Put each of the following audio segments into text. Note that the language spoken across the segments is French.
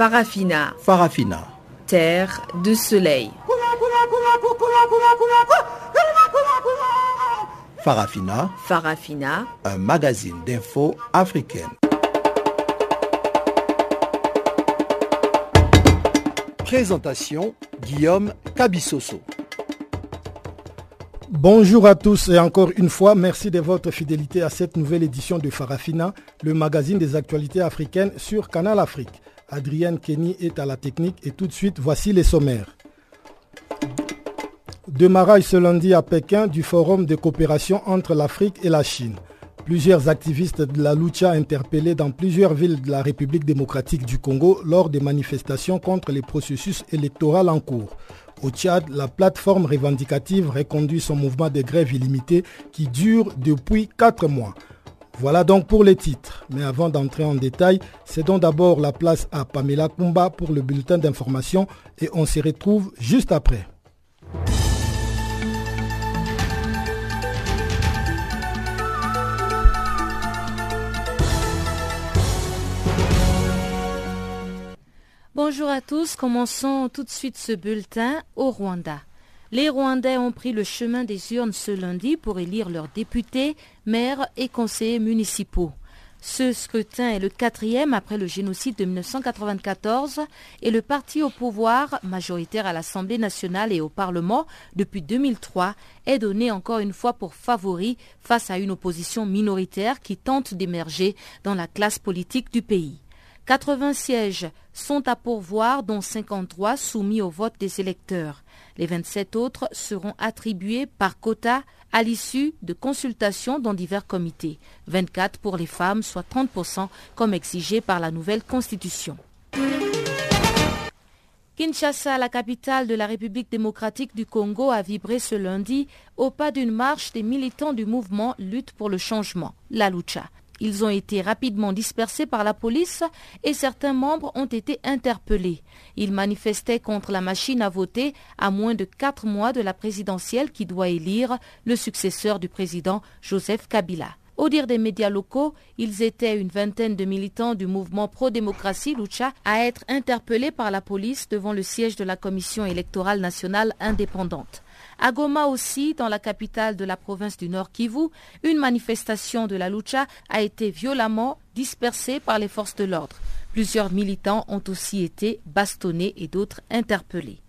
Farafina. Farafina. Terre de soleil. Farafina. Farafina. Un magazine d'infos africaine. Présentation Guillaume Cabissoso. Bonjour à tous et encore une fois, merci de votre fidélité à cette nouvelle édition de Farafina, le magazine des actualités africaines sur Canal Afrique. Adrienne Kenny est à la technique et tout de suite, voici les sommaires. Démarrage ce lundi à Pékin du forum de coopération entre l'Afrique et la Chine. Plusieurs activistes de la lucha interpellés dans plusieurs villes de la République démocratique du Congo lors des manifestations contre les processus électoraux en cours. Au Tchad, la plateforme revendicative reconduit son mouvement de grève illimité qui dure depuis 4 mois. Voilà donc pour les titres. Mais avant d'entrer en détail, cédons d'abord la place à Pamela Kumba pour le bulletin d'information et on se retrouve juste après. Bonjour à tous, commençons tout de suite ce bulletin au Rwanda. Les Rwandais ont pris le chemin des urnes ce lundi pour élire leurs députés, maires et conseillers municipaux. Ce scrutin est le quatrième après le génocide de 1994 et le parti au pouvoir, majoritaire à l'Assemblée nationale et au Parlement depuis 2003, est donné encore une fois pour favori face à une opposition minoritaire qui tente d'émerger dans la classe politique du pays. 80 sièges sont à pourvoir, dont 53 soumis au vote des électeurs. Les 27 autres seront attribués par quota à l'issue de consultations dans divers comités. 24 pour les femmes, soit 30% comme exigé par la nouvelle constitution. Kinshasa, la capitale de la République démocratique du Congo, a vibré ce lundi au pas d'une marche des militants du mouvement Lutte pour le changement, la Lucha. Ils ont été rapidement dispersés par la police et certains membres ont été interpellés. Ils manifestaient contre la machine à voter à moins de quatre mois de la présidentielle qui doit élire le successeur du président Joseph Kabila. Au dire des médias locaux, ils étaient une vingtaine de militants du mouvement pro-démocratie Lucha à être interpellés par la police devant le siège de la Commission électorale nationale indépendante. À Goma aussi, dans la capitale de la province du Nord Kivu, une manifestation de la Lucha a été violemment dispersée par les forces de l'ordre. Plusieurs militants ont aussi été bastonnés et d'autres interpellés.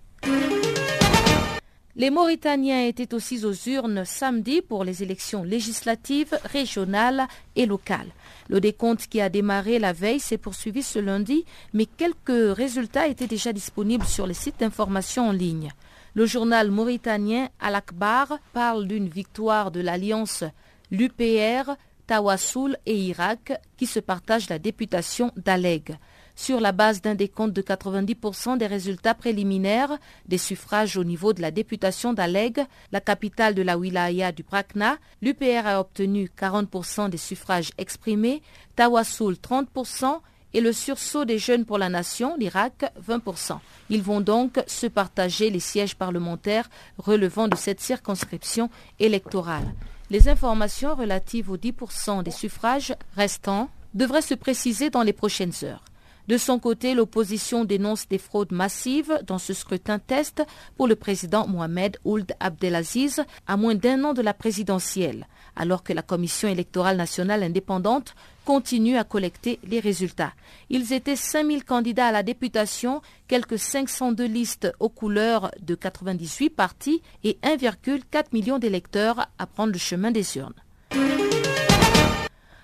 Les Mauritaniens étaient aussi aux urnes samedi pour les élections législatives, régionales et locales. Le décompte qui a démarré la veille s'est poursuivi ce lundi, mais quelques résultats étaient déjà disponibles sur les sites d'information en ligne. Le journal mauritanien Al-Akbar parle d'une victoire de l'alliance l'UPR, Tawassoul et Irak qui se partagent la députation d'Aleg. Sur la base d'un décompte de 90% des résultats préliminaires des suffrages au niveau de la députation d'Aleg, la capitale de la wilaya du Brakna, l'UPR a obtenu 40% des suffrages exprimés, Tawassoul 30% et le sursaut des jeunes pour la nation, l'Irak, 20%. Ils vont donc se partager les sièges parlementaires relevant de cette circonscription électorale. Les informations relatives aux 10% des suffrages restants devraient se préciser dans les prochaines heures. De son côté, l'opposition dénonce des fraudes massives dans ce scrutin test pour le président Mohamed Ould Abdelaziz à moins d'un an de la présidentielle, alors que la Commission électorale nationale indépendante continue à collecter les résultats. Ils étaient 5000 candidats à la députation, quelques 502 listes aux couleurs de 98 partis et 1,4 million d'électeurs à prendre le chemin des urnes.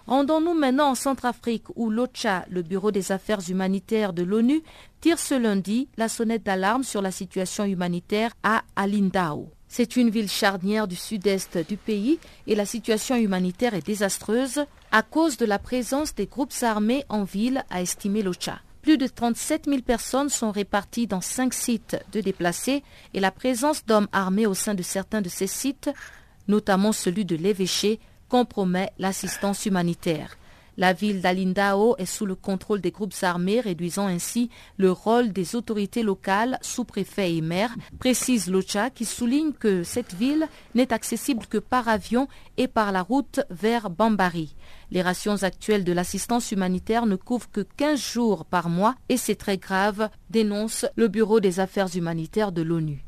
Rendons-nous maintenant en Centrafrique où l'OCHA, le Bureau des affaires humanitaires de l'ONU, tire ce lundi la sonnette d'alarme sur la situation humanitaire à Alindao. C'est une ville charnière du sud-est du pays et la situation humanitaire est désastreuse à cause de la présence des groupes armés en ville, a estimé l'OCHA. Plus de 37 000 personnes sont réparties dans cinq sites de déplacés et la présence d'hommes armés au sein de certains de ces sites, notamment celui de l'évêché, compromet l'assistance humanitaire. La ville d'Alindao est sous le contrôle des groupes armés, réduisant ainsi le rôle des autorités locales, sous-préfets et maires, précise Locha, qui souligne que cette ville n'est accessible que par avion et par la route vers Bambari. Les rations actuelles de l'assistance humanitaire ne couvrent que 15 jours par mois et c'est très grave, dénonce le Bureau des affaires humanitaires de l'ONU.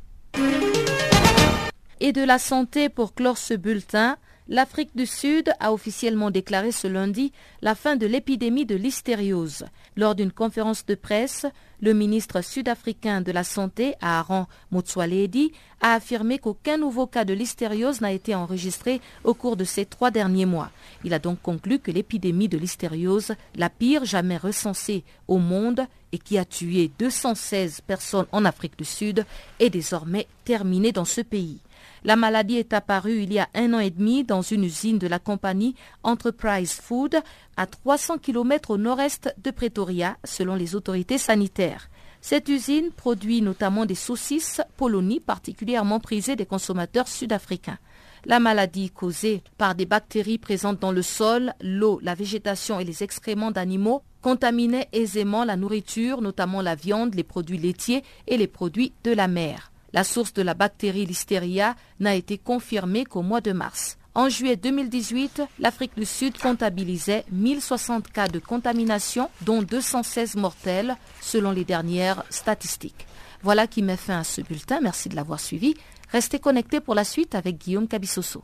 Et de la santé pour clore ce bulletin, l'Afrique du Sud a officiellement déclaré ce lundi la fin de l'épidémie de l'hystériose. Lors d'une conférence de presse, le ministre sud-africain de la Santé, Aaron Motsoaledi, a affirmé qu'aucun nouveau cas de l'hystériose n'a été enregistré au cours de ces trois derniers mois. Il a donc conclu que l'épidémie de l'hystériose, la pire jamais recensée au monde et qui a tué 216 personnes en Afrique du Sud, est désormais terminée dans ce pays. La maladie est apparue il y a un an et demi dans une usine de la compagnie Enterprise Food à 300 km au nord-est de Pretoria, selon les autorités sanitaires. Cette usine produit notamment des saucisses polonies particulièrement prisées des consommateurs sud-africains. La maladie causée par des bactéries présentes dans le sol, l'eau, la végétation et les excréments d'animaux contaminait aisément la nourriture, notamment la viande, les produits laitiers et les produits de la mer. La source de la bactérie Listeria n'a été confirmée qu'au mois de mars. En juillet 2018, l'Afrique du Sud comptabilisait 1060 cas de contamination, dont 216 mortels, selon les dernières statistiques. Voilà qui met fin à ce bulletin. Merci de l'avoir suivi. Restez connectés pour la suite avec Guillaume Cabissoso.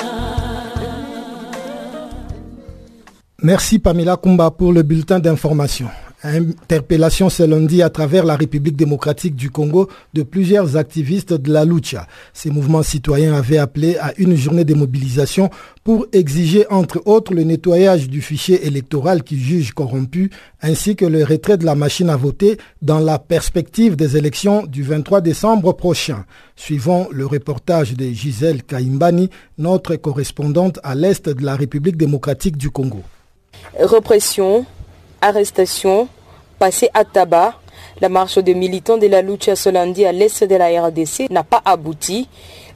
Merci Pamela Kumba pour le bulletin d'information. Interpellation ce lundi à travers la République démocratique du Congo de plusieurs activistes de la lucha. Ces mouvements citoyens avaient appelé à une journée de mobilisation pour exiger entre autres le nettoyage du fichier électoral qui juge corrompu ainsi que le retrait de la machine à voter dans la perspective des élections du 23 décembre prochain. Suivons le reportage de Gisèle Kaimbani, notre correspondante à l'est de la République démocratique du Congo. Repression, arrestation, passé à tabac, la marche des militants de la lucha Solandi à l'est de la RDC n'a pas abouti.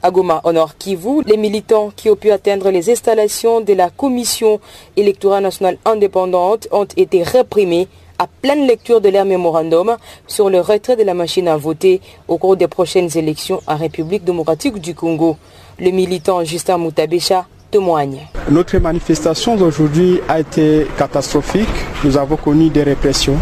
À Goma, au nord Kivu, les militants qui ont pu atteindre les installations de la Commission électorale nationale indépendante ont été réprimés à pleine lecture de leur mémorandum sur le retrait de la machine à voter au cours des prochaines élections en République démocratique du Congo. Le militant Justin Moutabécha notre manifestation d'aujourd'hui a été catastrophique. Nous avons connu des répressions.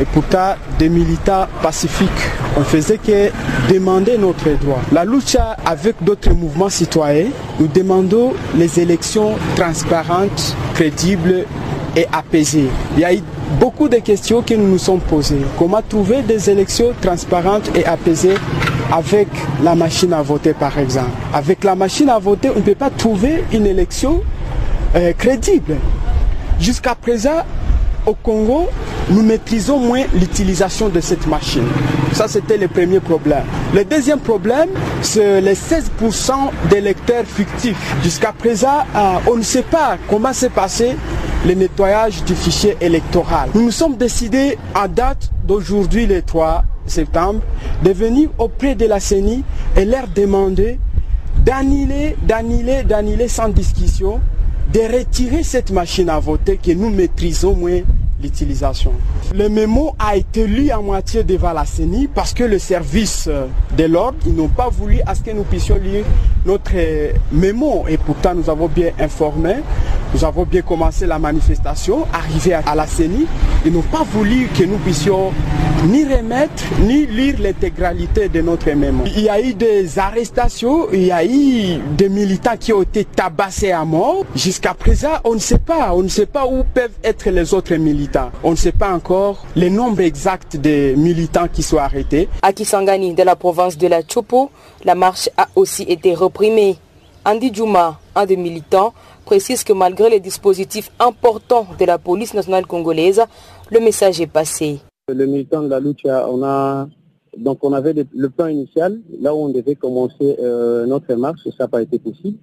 Et pourtant, des militants pacifiques, on faisait que demander notre droit. La lucha avec d'autres mouvements citoyens, nous demandons les élections transparentes, crédibles et apaisées. Il y a eu beaucoup de questions que nous nous sommes posées. Comment trouver des élections transparentes et apaisées avec la machine à voter par exemple. Avec la machine à voter, on ne peut pas trouver une élection euh, crédible. Jusqu'à présent, au Congo, nous maîtrisons moins l'utilisation de cette machine. Ça, c'était le premier problème. Le deuxième problème, c'est les 16% d'électeurs fictifs. Jusqu'à présent, euh, on ne sait pas comment s'est passé le nettoyage du fichier électoral. Nous nous sommes décidés à date d'aujourd'hui, les 3 septembre, de venir auprès de la CENI et leur demander d'annuler, d'annuler, d'annuler sans discussion, de retirer cette machine à voter que nous maîtrisons moins Le mémo a été lu à moitié devant la CENI parce que le service de l'ordre, ils n'ont pas voulu à ce que nous puissions lire notre mémo et pourtant nous avons bien informé Nous avons bien commencé la manifestation, arrivé à la CENI. Ils n'ont pas voulu que nous puissions ni remettre, ni lire l'intégralité de notre mémoire. Il y a eu des arrestations, il y a eu des militants qui ont été tabassés à mort. Jusqu'à présent, on ne sait pas. On ne sait pas où peuvent être les autres militants. On ne sait pas encore le nombre exact de militants qui sont arrêtés. À Kisangani, de la province de la Chopo, la marche a aussi été reprimée. Andy Djouma, un des militants, précise que malgré les dispositifs importants de la police nationale congolaise, le message est passé. Le militant de la lucha, on a donc on avait le, plan initial, là où on devait commencer euh, notre marche, ça n'a pas été possible.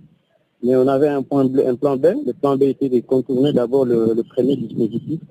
Mais on avait un, point, un plan B. Le plan B était de contourner d'abord le, le premier dispositif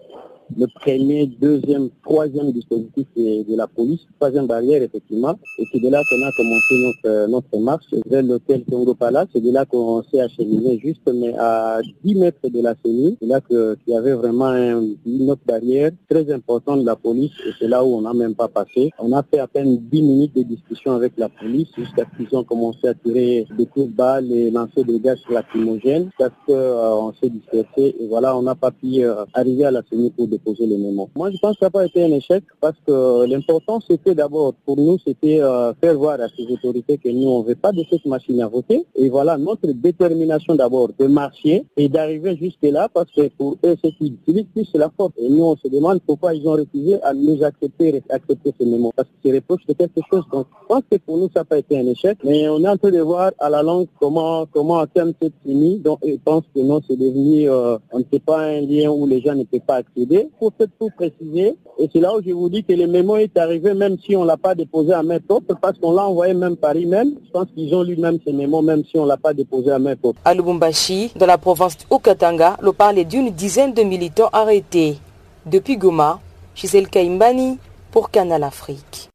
le premier, deuxième, troisième dispositif de, la police, troisième barrière effectivement. Et c'est de là qu'on a commencé notre, euh, notre marche vers l'hôtel Congo Palace. C'est de là qu'on s'est acheminé juste mais à 10 mètres de la CENI. C'est là qu'il y avait vraiment une autre barrière très importante de la police et c'est là où on n'a même pas passé. On a fait à peine 10 minutes de discussion avec la police jusqu'à ce qu'ils ont commencé à tirer des coups de balles et lancer des gaz lacrymogènes jusqu'à ce qu'on s'est dispersé et voilà, on n'a pas pu euh, arriver à la CENI pour poser mémos. Moi, je pense que ça n'a pas été un échec parce que l'important, c'était d'abord, pour nous, c'était euh, faire voir à ces autorités que nous, on ne veut pas de cette machine à voter. Et voilà, notre détermination d'abord de marcher et d'arriver jusque-là parce que pour eux, ce qu'ils utilisent c'est la faute. Et nous, on se demande pourquoi ils ont refusé à nous accepter, accepter ces mémos parce que c'est reproche de quelque chose. Donc, je pense que pour nous, ça n'a pas été un échec. Mais on est en train de voir à la langue comment, comment terme cette fini. Donc, je pense que non, c'est devenu, euh, on ne sait pas un lien où les gens ne peuvent pas accéder pour peut tout préciser. Et c'est là où je vous dis que le mémo est arrivé même si on ne l'a pas déposé à main propre, parce qu'on l'a envoyé même par email. Je pense qu'ils ont lu même ces mémos, même si on ne l'a pas déposé à main propre. À Lubumbashi, dans la province du Haut-Katanga, le parle d'une dizaine de militants arrêtés. Depuis Goma, Gisèle Kaimbani pour Canal Afrique.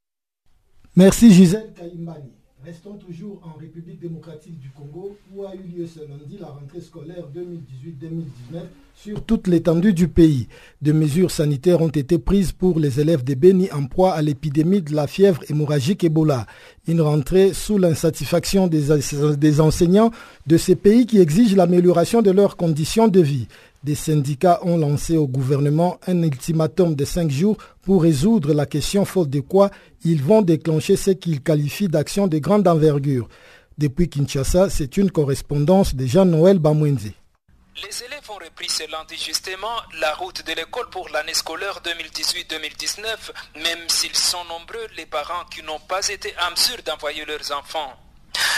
Merci Gisèle Kaimbani. Restons toujours en République démocratique du Congo où a eu lieu ce lundi la rentrée scolaire 2018-2019 sur toute l'étendue du pays. Des mesures sanitaires ont été prises pour les élèves de Béni en proie à l'épidémie de la fièvre hémorragique Ebola. Une rentrée sous l'insatisfaction des, des enseignants de ces pays qui exigent l'amélioration de leurs conditions de vie. Des syndicats ont lancé au gouvernement un ultimatum de cinq jours pour résoudre la question faute de quoi ils vont déclencher ce qu'ils qualifient d'action de grande envergure. Depuis Kinshasa, c'est une correspondance de Jean-Noël Bamwenze. Les élèves ont repris ce lundi justement la route de l'école pour l'année scolaire 2018-2019, même s'ils sont nombreux les parents qui n'ont pas été en mesure d'envoyer leurs enfants.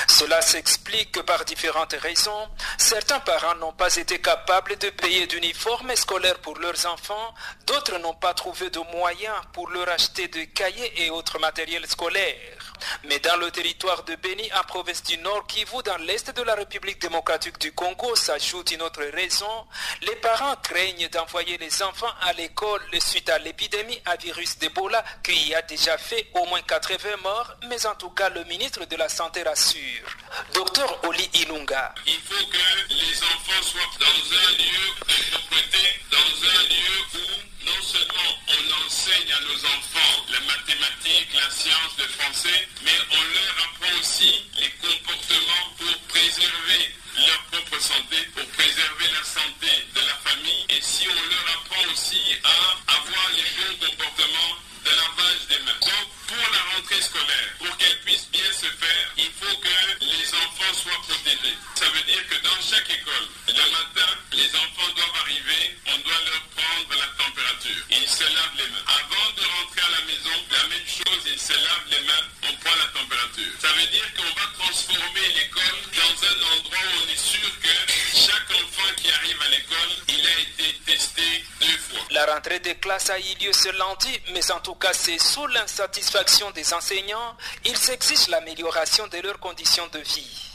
Cela s'explique par différentes raisons. Certains parents n'ont pas été capables de payer d'uniformes scolaires pour leurs enfants, d'autres n'ont pas trouvé de moyens pour leur acheter des cahiers et autres matériels scolaires. Mais dans le territoire de Beni, en province du Nord Kivu, dans l'est de la République démocratique du Congo, s'ajoute une autre raison. Les parents craignent d'envoyer les enfants à l'école suite à l'épidémie à virus d'Ebola qui a déjà fait au moins 80 morts, mais en tout cas le ministre de la Santé rassure. Docteur Oli Ilunga. Il faut que les enfants soient dans un lieu propreté, dans un lieu où non seulement on enseigne à nos enfants les mathématiques, la science, le français, mais on leur apprend aussi les comportements pour préserver leur propre santé, pour préserver la santé de la famille. Et si on leur apprend aussi à avoir les bons comportements de lavage des mains. Pour la rentrée scolaire, pour qu'elle puisse bien se faire, il faut que les enfants soient protégés. Ça veut dire que dans chaque école, le matin, les enfants doivent arriver, on doit leur prendre la température. Ils se lavent les mains. Avant de rentrer à la maison, la même chose, ils se lavent les mains, on prend la température. Ça veut dire qu'on va transformer l'école dans un endroit où on est sûr que chaque enfant qui arrive à l'école, il a été testé deux fois. La rentrée des classes a eu lieu ce lundi, mais en tout cas, c'est sous l'insatisfaction des enseignants, ils exigent l'amélioration de leurs conditions de vie.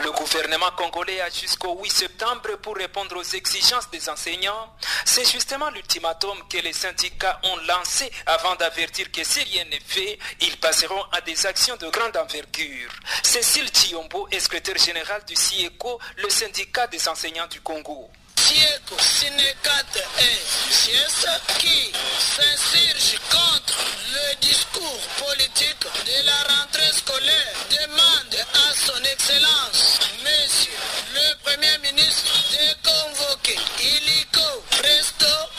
Le gouvernement congolais a jusqu'au 8 septembre pour répondre aux exigences des enseignants. C'est justement l'ultimatum que les syndicats ont lancé avant d'avertir que si rien n'est fait, ils passeront à des actions de grande envergure. Cécile Chiombo est secrétaire général du CIECO, le syndicat des enseignants du Congo siècle sénécate et qui s'insurge contre le discours politique de la rentrée scolaire demande à son excellence, monsieur le premier ministre, de convoquer illico presto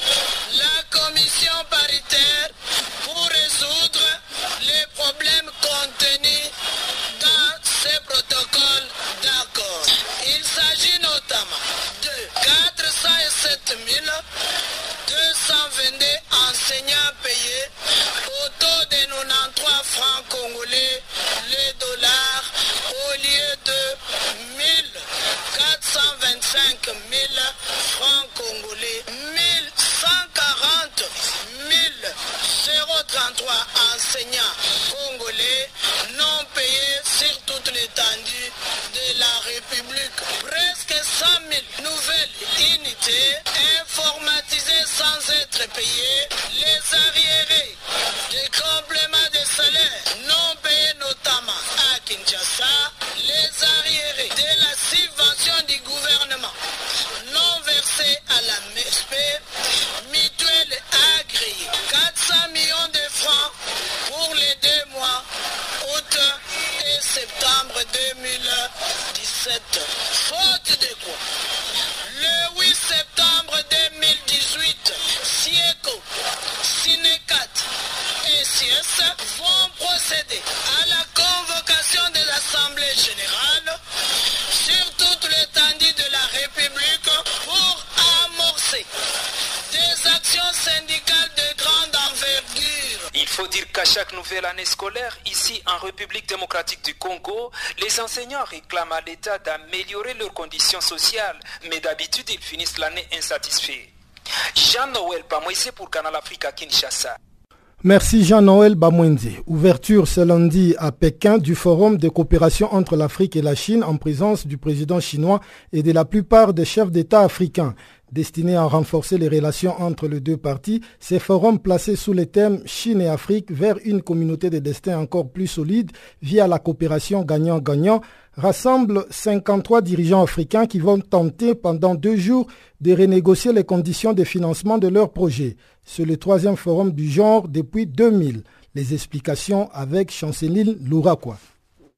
au année scolaire, ici en République démocratique du Congo, les enseignants réclament à l'État d'améliorer leurs conditions sociales, mais d'habitude ils finissent l'année insatisfaits. Jean-Noël Pamoïse pour Canal Africa Kinshasa. Merci Jean-Noël Bamwenze. Ouverture ce lundi à Pékin du forum de coopération entre l'Afrique et la Chine en présence du président chinois et de la plupart des chefs d'État africains. Destiné à renforcer les relations entre les deux parties, ces forums placés sous le thème Chine et Afrique vers une communauté de destin encore plus solide via la coopération gagnant-gagnant rassemblent 53 dirigeants africains qui vont tenter pendant deux jours de renégocier les conditions de financement de leurs projets. C'est le troisième forum du genre depuis 2000. Les explications avec Chanceline Louraquois.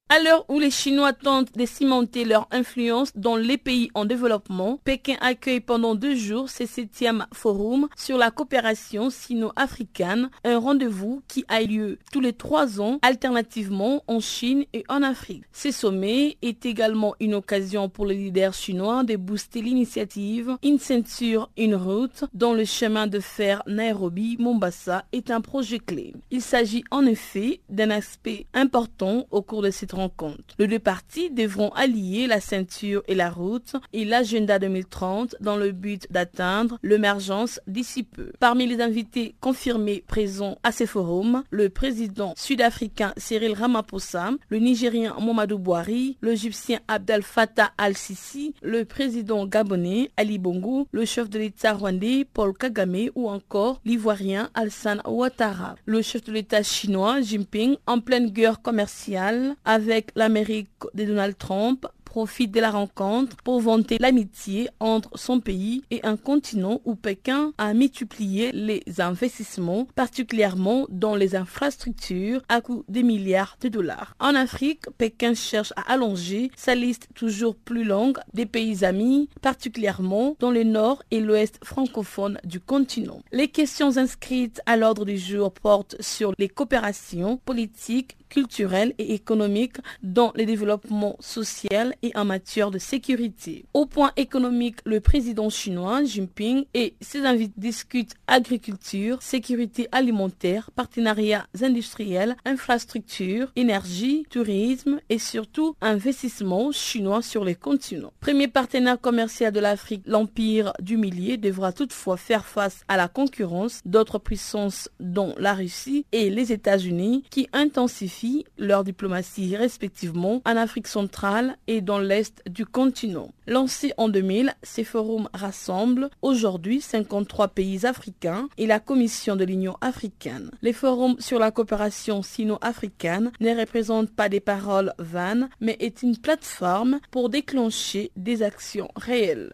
À l'heure où les Chinois tentent de cimenter leur influence dans les pays en développement, Pékin accueille pendant deux jours ce septième forum sur la coopération sino-africaine, un rendez-vous qui a lieu tous les trois ans alternativement en Chine et en Afrique. Ce sommet est également une occasion pour les leaders chinois de booster l'initiative Une ceinture, une route dont le chemin de fer Nairobi-Mombasa est un projet clé. Il s'agit en effet d'un aspect important au cours de cette rencontre. Les deux parties devront allier la ceinture et la route et l'agenda 2030 dans le but d'atteindre l'émergence d'ici peu. Parmi les invités confirmés présents à ces forums, le président sud-africain Cyril Ramaphosa, le Nigérien Momadou Bouhari, l'Égyptien Abdel Fattah al-Sisi, le président gabonais Ali Bongo, le chef de l'État rwandais Paul Kagame ou encore l'Ivoirien Alassane Ouattara. Le chef de l'État chinois Jinping en pleine guerre commerciale avec l'Amérique de Donald Trump profite de la rencontre pour vanter l'amitié entre son pays et un continent où Pékin a multiplié les investissements, particulièrement dans les infrastructures à coût de milliards de dollars. En Afrique, Pékin cherche à allonger sa liste toujours plus longue des pays amis, particulièrement dans le nord et l'ouest francophone du continent. Les questions inscrites à l'ordre du jour portent sur les coopérations politiques, culturelles et économiques dans le développement social et en matière de sécurité. Au point économique, le président chinois Jinping et ses invités discutent agriculture, sécurité alimentaire, partenariats industriels, infrastructures, énergie, tourisme et surtout investissement chinois sur les continents. Premier partenaire commercial de l'Afrique, l'Empire du Millier devra toutefois faire face à la concurrence d'autres puissances dont la Russie et les États-Unis qui intensifient leur diplomatie respectivement en Afrique centrale et dans l'est du continent. Lancé en 2000, ces forums rassemblent aujourd'hui 53 pays africains et la Commission de l'Union africaine. Les forums sur la coopération sino-africaine ne représentent pas des paroles vaines, mais est une plateforme pour déclencher des actions réelles.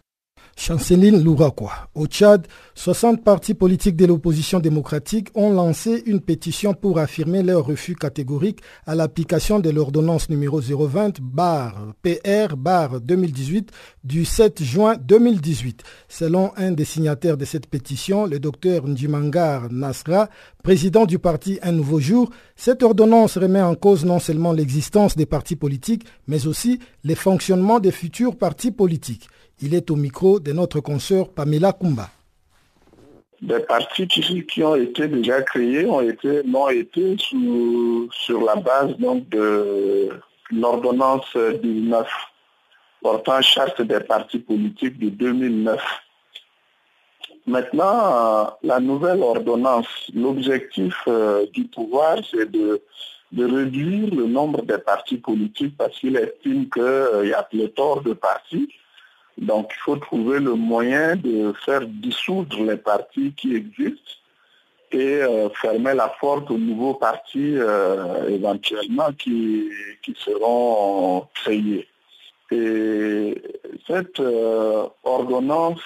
Chanceline Louraquois. Au Tchad, 60 partis politiques de l'opposition démocratique ont lancé une pétition pour affirmer leur refus catégorique à l'application de l'ordonnance numéro 020 PR 2018 du 7 juin 2018. Selon un des signataires de cette pétition, le docteur Ndjimangar Nasra, président du parti Un Nouveau Jour, cette ordonnance remet en cause non seulement l'existence des partis politiques, mais aussi les fonctionnements des futurs partis politiques. Il est au micro de notre consoeur Pamela Kumba. Des partis qui, ont été déjà créés ont été, n'ont été sur la base donc de l'ordonnance 19 portant charte des partis politiques de 2009. Maintenant, la nouvelle ordonnance, l'objectif euh, du pouvoir, c'est de, réduire le nombre des partis politiques parce qu'il estime qu'il euh, y a pléthore de partis. Donc, il faut trouver le moyen de faire dissoudre les partis qui existent et euh, fermer la porte aux nouveaux partis éventuellement qui, qui seront créés. Et cette ordonnance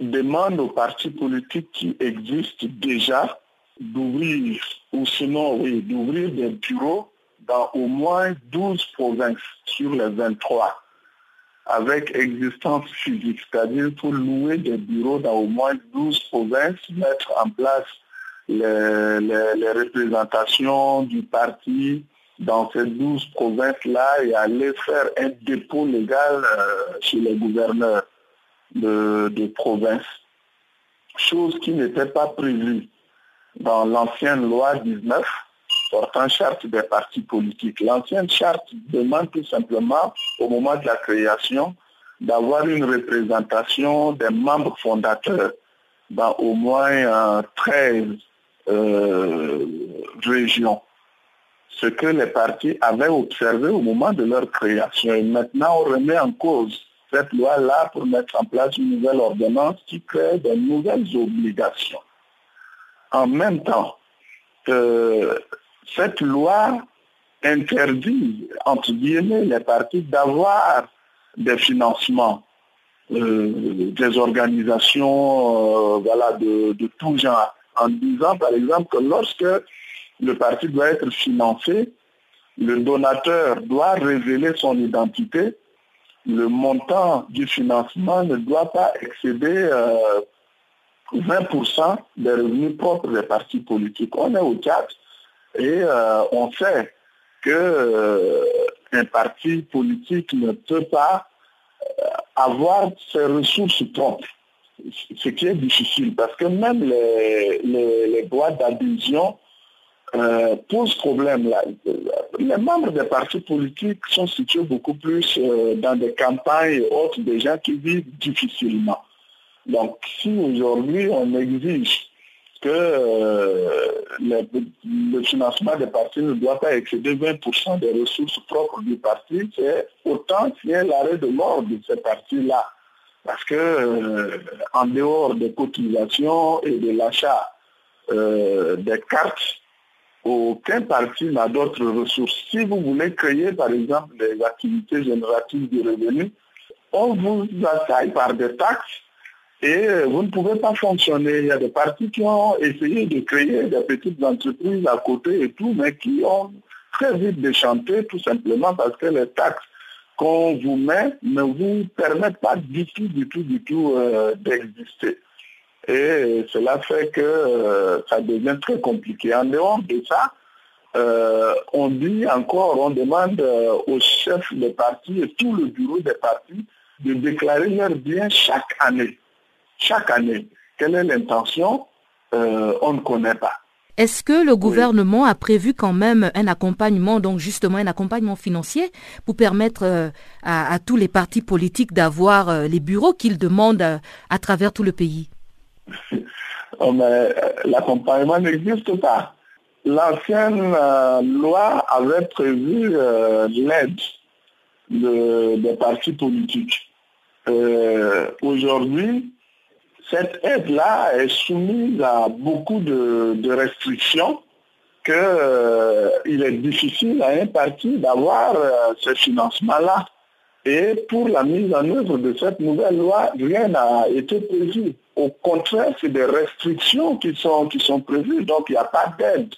demande aux partis politiques qui existent déjà d'ouvrir, ou sinon, oui, d'ouvrir des bureaux dans au moins 12 provinces sur les 23, avec existence physique, c'est-à-dire pour louer des bureaux dans au moins 12 provinces, mettre en place les, représentations du parti dans ces 12 provinces-là et aller faire un dépôt légal euh, chez les gouverneurs de, province, chose qui n'était pas prévue dans l'ancienne loi 19 portant charte des partis politiques. L'ancienne charte demande tout simplement, au moment de la création, d'avoir une représentation des membres fondateurs dans au moins 13 euh, régions. Ce que les partis avaient observé au moment de leur création. Et maintenant, on remet en cause cette loi-là pour mettre en place une nouvelle ordonnance qui crée de nouvelles obligations. En même temps, cette loi interdit, entre guillemets, les partis d'avoir des financements euh, des organisations euh, voilà, de, de, tout genre, en disant par exemple que lorsque le parti doit être financé, le donateur doit révéler son identité le montant du financement ne doit pas excéder 20% euh, des revenus propres des partis politiques. On est au 4 et euh, on sait qu'un euh, parti politique ne peut pas avoir ses ressources propres, ce qui est difficile parce que même les, les, droits d'adhésion euh, pose problème. Les membres des partis politiques sont situés beaucoup plus euh, dans des campagnes et autres, des gens qui vivent difficilement. Donc si aujourd'hui on exige que euh, le, financement des partis ne doit pas excéder 20% des ressources propres du parti, c'est autant qu'il y ait l'arrêt de mort de ces partis-là. Parce que en dehors des cotisations et de l'achat des cartes aucun parti n'a d'autres ressources. Si vous voulez créer, par exemple, des activités génératives de revenus, on vous attaque par des taxes et vous ne pouvez pas fonctionner. Il y a des partis qui ont essayé de créer des petites entreprises à côté et tout, mais qui ont très vite déchanté tout simplement parce que les taxes qu'on vous met ne vous permettent pas du tout, du tout, du tout euh, d'exister. Et cela fait que euh, ça devient très compliqué. En dehors de ça, euh, on dit encore, on demande euh, aux chefs des partis et tout le bureau des partis de déclarer leurs biens chaque année. Chaque année. Quelle est l'intention On ne connaît pas. Est-ce que le gouvernement a prévu quand même un accompagnement, donc justement un accompagnement financier pour permettre à, tous les partis politiques d'avoir les bureaux qu'ils demandent à travers tout le pays? Oh, euh, l'accompagnement n'existe pas. L'ancienne euh, loi avait prévu euh, l'aide des partis politiques. Aujourd'hui, cette aide-là est soumise à beaucoup de, restrictions qu'il est difficile à un parti d'avoir ce financement-là. Et pour la mise en œuvre de cette nouvelle loi, rien n'a été prévu. Au contraire, c'est des restrictions qui sont, qui sont prévues, donc il n'y a pas d'aide.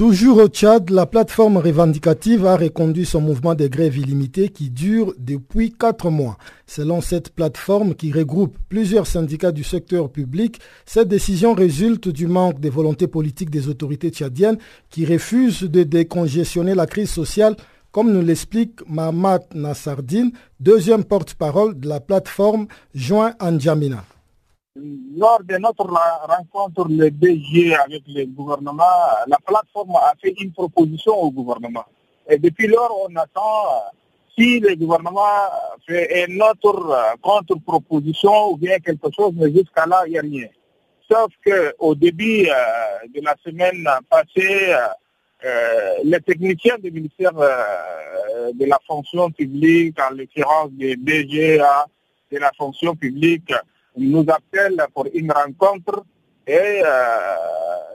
Toujours au Tchad, la plateforme revendicative a reconduit son mouvement de grève illimité qui dure depuis quatre mois. Selon cette plateforme qui regroupe plusieurs syndicats du secteur public, cette décision résulte du manque de volonté politique des autorités tchadiennes qui refusent de décongestionner la crise sociale comme nous l'explique Mahmoud Nassardine, deuxième porte-parole de la plateforme Joint Anjamina. Lors de notre rencontre le DG avec le gouvernement, la plateforme a fait une proposition au gouvernement. Et depuis lors, on attend si le gouvernement fait une autre contre-proposition ou bien quelque chose, mais jusqu'à là, il n'y a rien. Sauf qu'au début euh, de la semaine passée, euh, les techniciens du ministère euh, de la fonction publique, en l'occurrence des DGA de la fonction publique, nous appellent pour une rencontre et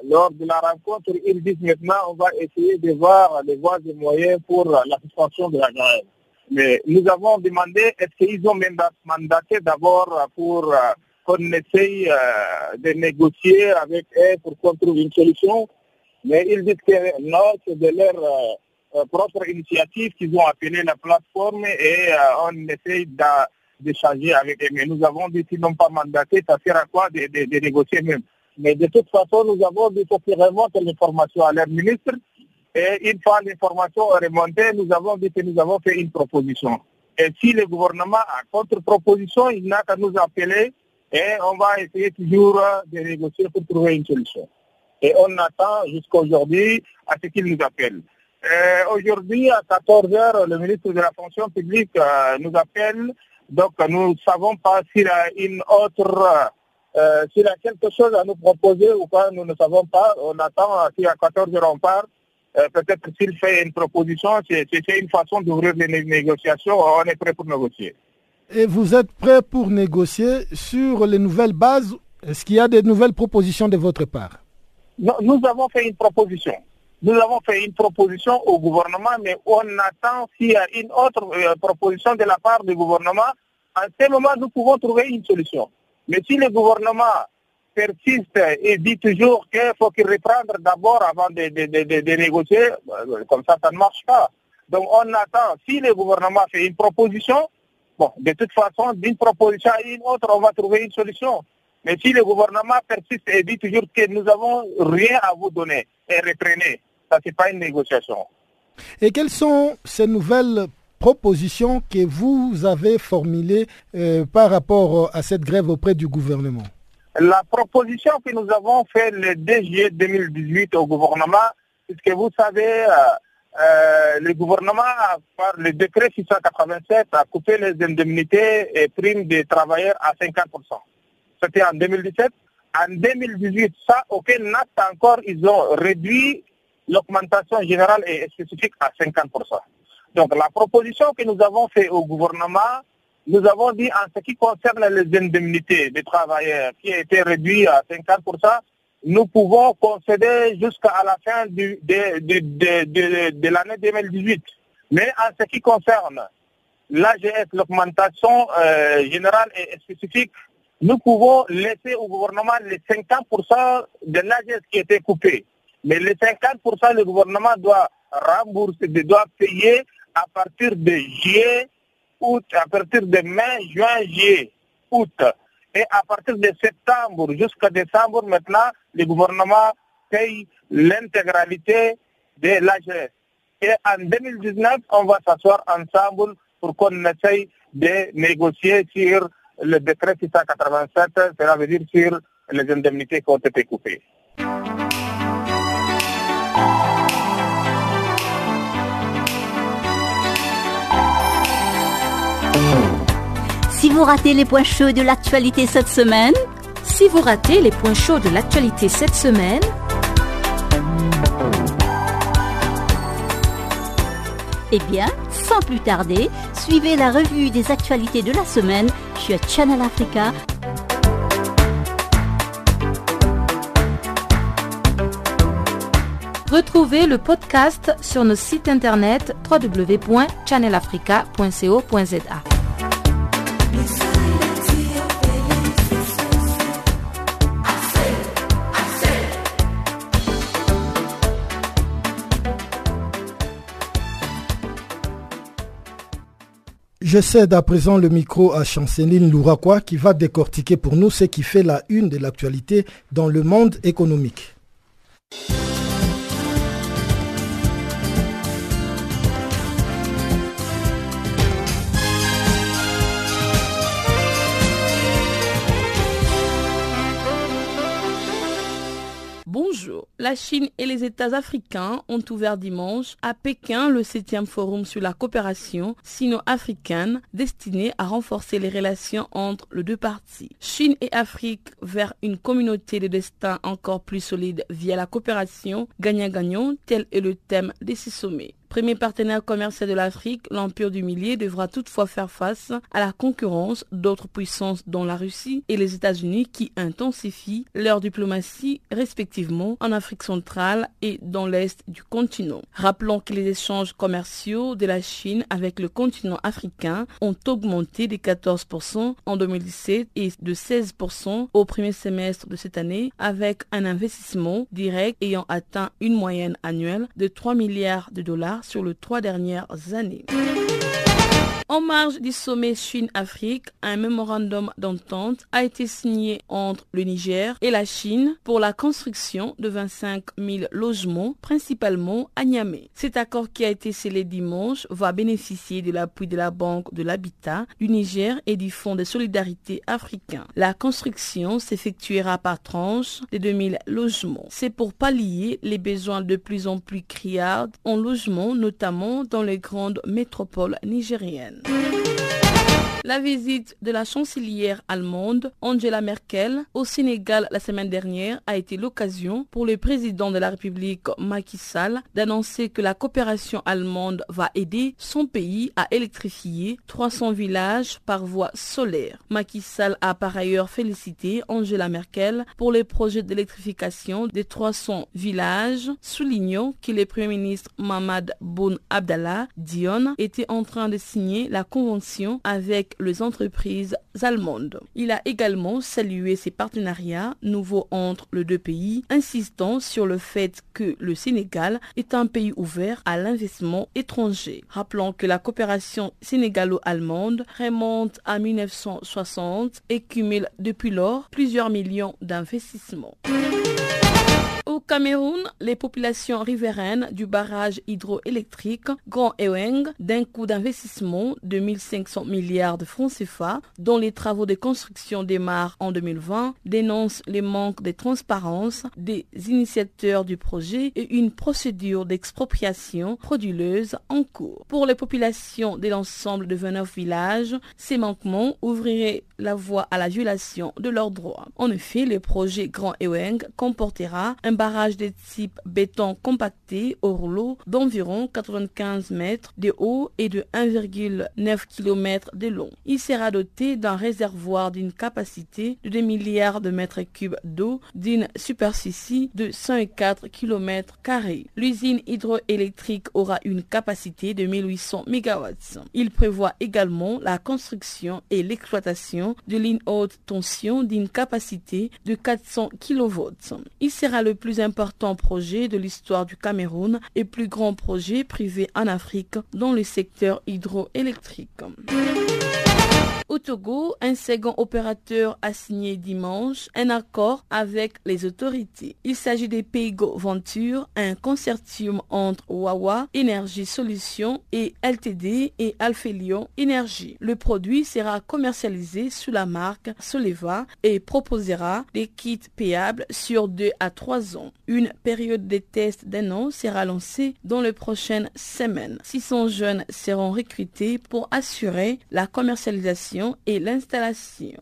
lors de la rencontre, ils disent maintenant on va essayer de voir les voies et moyens pour la suspension de la grève. Mais nous avons demandé est-ce qu'ils ont mandaté d'abord pour qu'on essaye de négocier avec eux pour qu'on trouve une solution? Mais ils disent que non, c'est de leur euh, euh, propre initiative qu'ils ont appelé la plateforme et euh, on essaye d'échanger avec eux. Mais nous avons dit qu'ils n'ont pas mandaté, ça sert à quoi de, négocier même? Mais de toute façon, nous avons dit qu'il faut remontent l'information à leur ministre. Et une fois l'information remontée, nous avons dit que nous avons fait une proposition. Et si le gouvernement a contre-proposition, il n'a qu'à nous appeler et on va essayer toujours de négocier pour trouver une solution. Et on attend jusqu'à aujourd'hui à ce qu'il nous appelle. Euh, aujourd'hui, à 14 h le ministre de la fonction publique euh, nous appelle. Donc, nous ne savons pas s'il a une autre, euh, s'il a quelque chose à nous proposer ou pas, nous ne savons pas. On attend si à 14 h on part. Peut-être s'il fait une proposition, c'est une façon d'ouvrir les négociations. On est prêt pour négocier. Et vous êtes prêt pour négocier sur les nouvelles bases? Est-ce qu'il y a des nouvelles propositions de votre part? Nous avons fait une proposition. Nous avons fait une proposition au gouvernement, mais on attend s'il y a une autre euh, proposition de la part du gouvernement. En ce moment, nous pouvons trouver une solution. Mais si le gouvernement persiste et dit toujours qu'il faut qu'il reprenne d'abord avant de, négocier, euh, comme ça, ça ne marche pas. Donc on attend, si le gouvernement fait une proposition, bon, de toute façon, d'une proposition à une autre, on va trouver une solution. Mais si le gouvernement persiste et dit toujours que nous n'avons rien à vous donner et reprenez, ça n'est pas une négociation. Et quelles sont ces nouvelles propositions que vous avez formulées euh, par rapport à cette grève auprès du gouvernement? La proposition que nous avons faite le 2 juillet 2018 au gouvernement, puisque vous savez, euh, euh, le gouvernement, par le décret 687, a coupé les indemnités et primes des travailleurs à 50% c'était en 2017. En 2018, ça, aucun acte encore, ils ont réduit l'augmentation générale et spécifique à 50%. Donc la proposition que nous avons faite au gouvernement, nous avons dit en ce qui concerne les indemnités des travailleurs qui a été réduit à 50%, nous pouvons concéder jusqu'à la fin de, de, l'année 2018. Mais en ce qui concerne l'AGS, l'augmentation euh, générale et spécifique, nous pouvons laisser au gouvernement les 50% de l'AGS qui était coupé. Mais les 50%, le gouvernement doit rembourser, doit payer à partir de juillet, août, à partir de mai, juin, juillet, août. Et à partir de septembre jusqu'à décembre, maintenant, le gouvernement paye l'intégralité de l'AGS. Et en 2019, on va s'asseoir ensemble pour qu'on essaye de négocier sur le décret 687, cela veut dire sur les indemnités qui ont été coupées. Si vous ratez les points chauds de l'actualité cette semaine, si vous ratez les points chauds de l'actualité cette semaine, eh bien, sans plus tarder, suivez la revue des actualités de la semaine sur Channel Africa. Retrouvez le podcast sur nos sites internet www.channelafrica.co.za. Je cède à présent le micro à Chanceline Louraquois qui va décortiquer pour nous ce qui fait la une de l'actualité dans le monde économique. La Chine et les États africains ont ouvert dimanche à Pékin le 7e forum sur la coopération sino-africaine destiné à renforcer les relations entre les deux parties. Chine et Afrique vers une communauté de destin encore plus solide via la coopération gagnant-gagnant, tel est le thème de ces sommets. Premier partenaire commercial de l'Afrique, l'Empire du Millier devra toutefois faire face à la concurrence d'autres puissances dont la Russie et les États-Unis qui intensifient leur diplomatie respectivement en Afrique centrale et dans l'est du continent. Rappelons que les échanges commerciaux de la Chine avec le continent africain ont augmenté de 14% en 2017 et de 16% au premier semestre de cette année avec un investissement direct ayant atteint une moyenne annuelle de 3 milliards de dollars sur les trois dernières années. En marge du sommet Chine-Afrique, un mémorandum d'entente a été signé entre le Niger et la Chine pour la construction de 25 000 logements, principalement à Niamey. Cet accord qui a été scellé dimanche va bénéficier de l'appui de la Banque de l'Habitat du Niger et du Fonds de solidarité africain. La construction s'effectuera par tranche de 2000 logements. C'est pour pallier les besoins de plus en plus criards en logements, notamment dans les grandes métropoles nigériennes. London. La visite de la chancelière allemande Angela Merkel au Sénégal la semaine dernière a été l'occasion pour le président de la République Macky Sall d'annoncer que la coopération allemande va aider son pays à électrifier 300 villages par voie solaire. Macky Sall a par ailleurs félicité Angela Merkel pour les projets d'électrification des 300 villages, soulignant que le Premier ministre Mamad Boun Abdallah Dion était en train de signer la convention avec les entreprises allemandes. Il a également salué ces partenariats nouveaux entre les deux pays, insistant sur le fait que le Sénégal est un pays ouvert à l'investissement étranger. Rappelons que la coopération sénégalo-allemande remonte à 1960 et cumule depuis lors plusieurs millions d'investissements. Cameroun, les populations riveraines du barrage hydroélectrique Grand Eweng, d'un coût d'investissement de 1500 milliards de francs CFA, dont les travaux de construction démarrent en 2020, dénoncent les manques de transparence des initiateurs du projet et une procédure d'expropriation frauduleuse en cours. Pour les populations de l'ensemble de 29 villages, ces manquements ouvriraient la voie à la violation de leurs droits. En effet, le projet Grand Eweng comportera un barrage de type béton compacté au rouleau d'environ 95 mètres de haut et de 1,9 km de long. Il sera doté d'un réservoir d'une capacité de 2 milliards de mètres cubes d'eau d'une superficie de 104 km. L'usine hydroélectrique aura une capacité de 1800 MW. Il prévoit également la construction et l'exploitation de lignes haute tension d'une capacité de 400 kV. Il sera le plus important projet de l'histoire du Cameroun et plus grand projet privé en Afrique dans le secteur hydroélectrique. Au Togo, un second opérateur a signé dimanche un accord avec les autorités. Il s'agit des Paygo Venture, un consortium entre Wawa Energy Solutions et LTD et Alphelion Energy. Le produit sera commercialisé sous la marque Soleva et proposera des kits payables sur 2 à 3 ans. Une période de test d'un an sera lancée dans les prochaines semaines. 600 jeunes seront recrutés pour assurer la commercialisation et l'installation.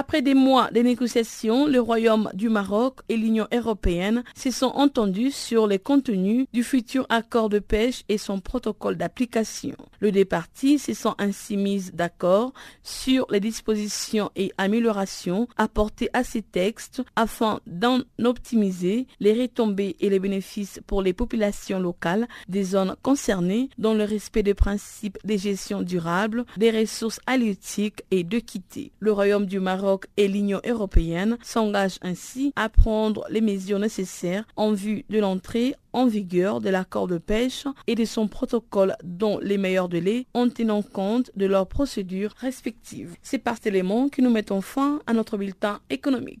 Après des mois de négociations, le Royaume du Maroc et l'Union européenne se sont entendus sur les contenus du futur accord de pêche et son protocole d'application. Les deux parties se sont ainsi mises d'accord sur les dispositions et améliorations apportées à ces textes afin d'en optimiser les retombées et les bénéfices pour les populations locales des zones concernées dans le respect des principes de gestion durable, des ressources halieutiques et d'équité. Le Royaume du Maroc et l'Union européenne s'engagent ainsi à prendre les mesures nécessaires en vue de l'entrée en vigueur de l'accord de pêche et de son protocole dont les meilleurs délais en tenant compte de leurs procédures respectives. C'est par cet élément que nous mettons fin à notre bulletin économique.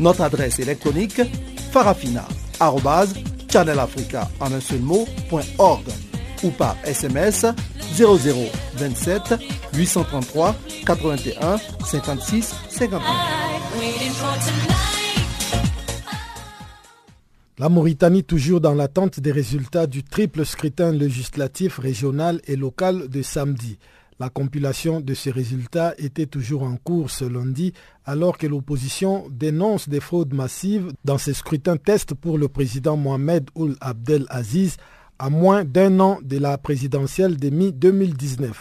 Notre adresse électronique farafina.channelafrica en un seul ou par SMS 0027 833 81 56 59. La Mauritanie toujours dans l'attente des résultats du triple scrutin législatif régional et local de samedi. La compilation de ces résultats était toujours en cours ce lundi, alors que l'opposition dénonce des fraudes massives dans ces scrutins tests pour le président Mohamed Ould Abdel Aziz à moins d'un an de la présidentielle de mi-2019.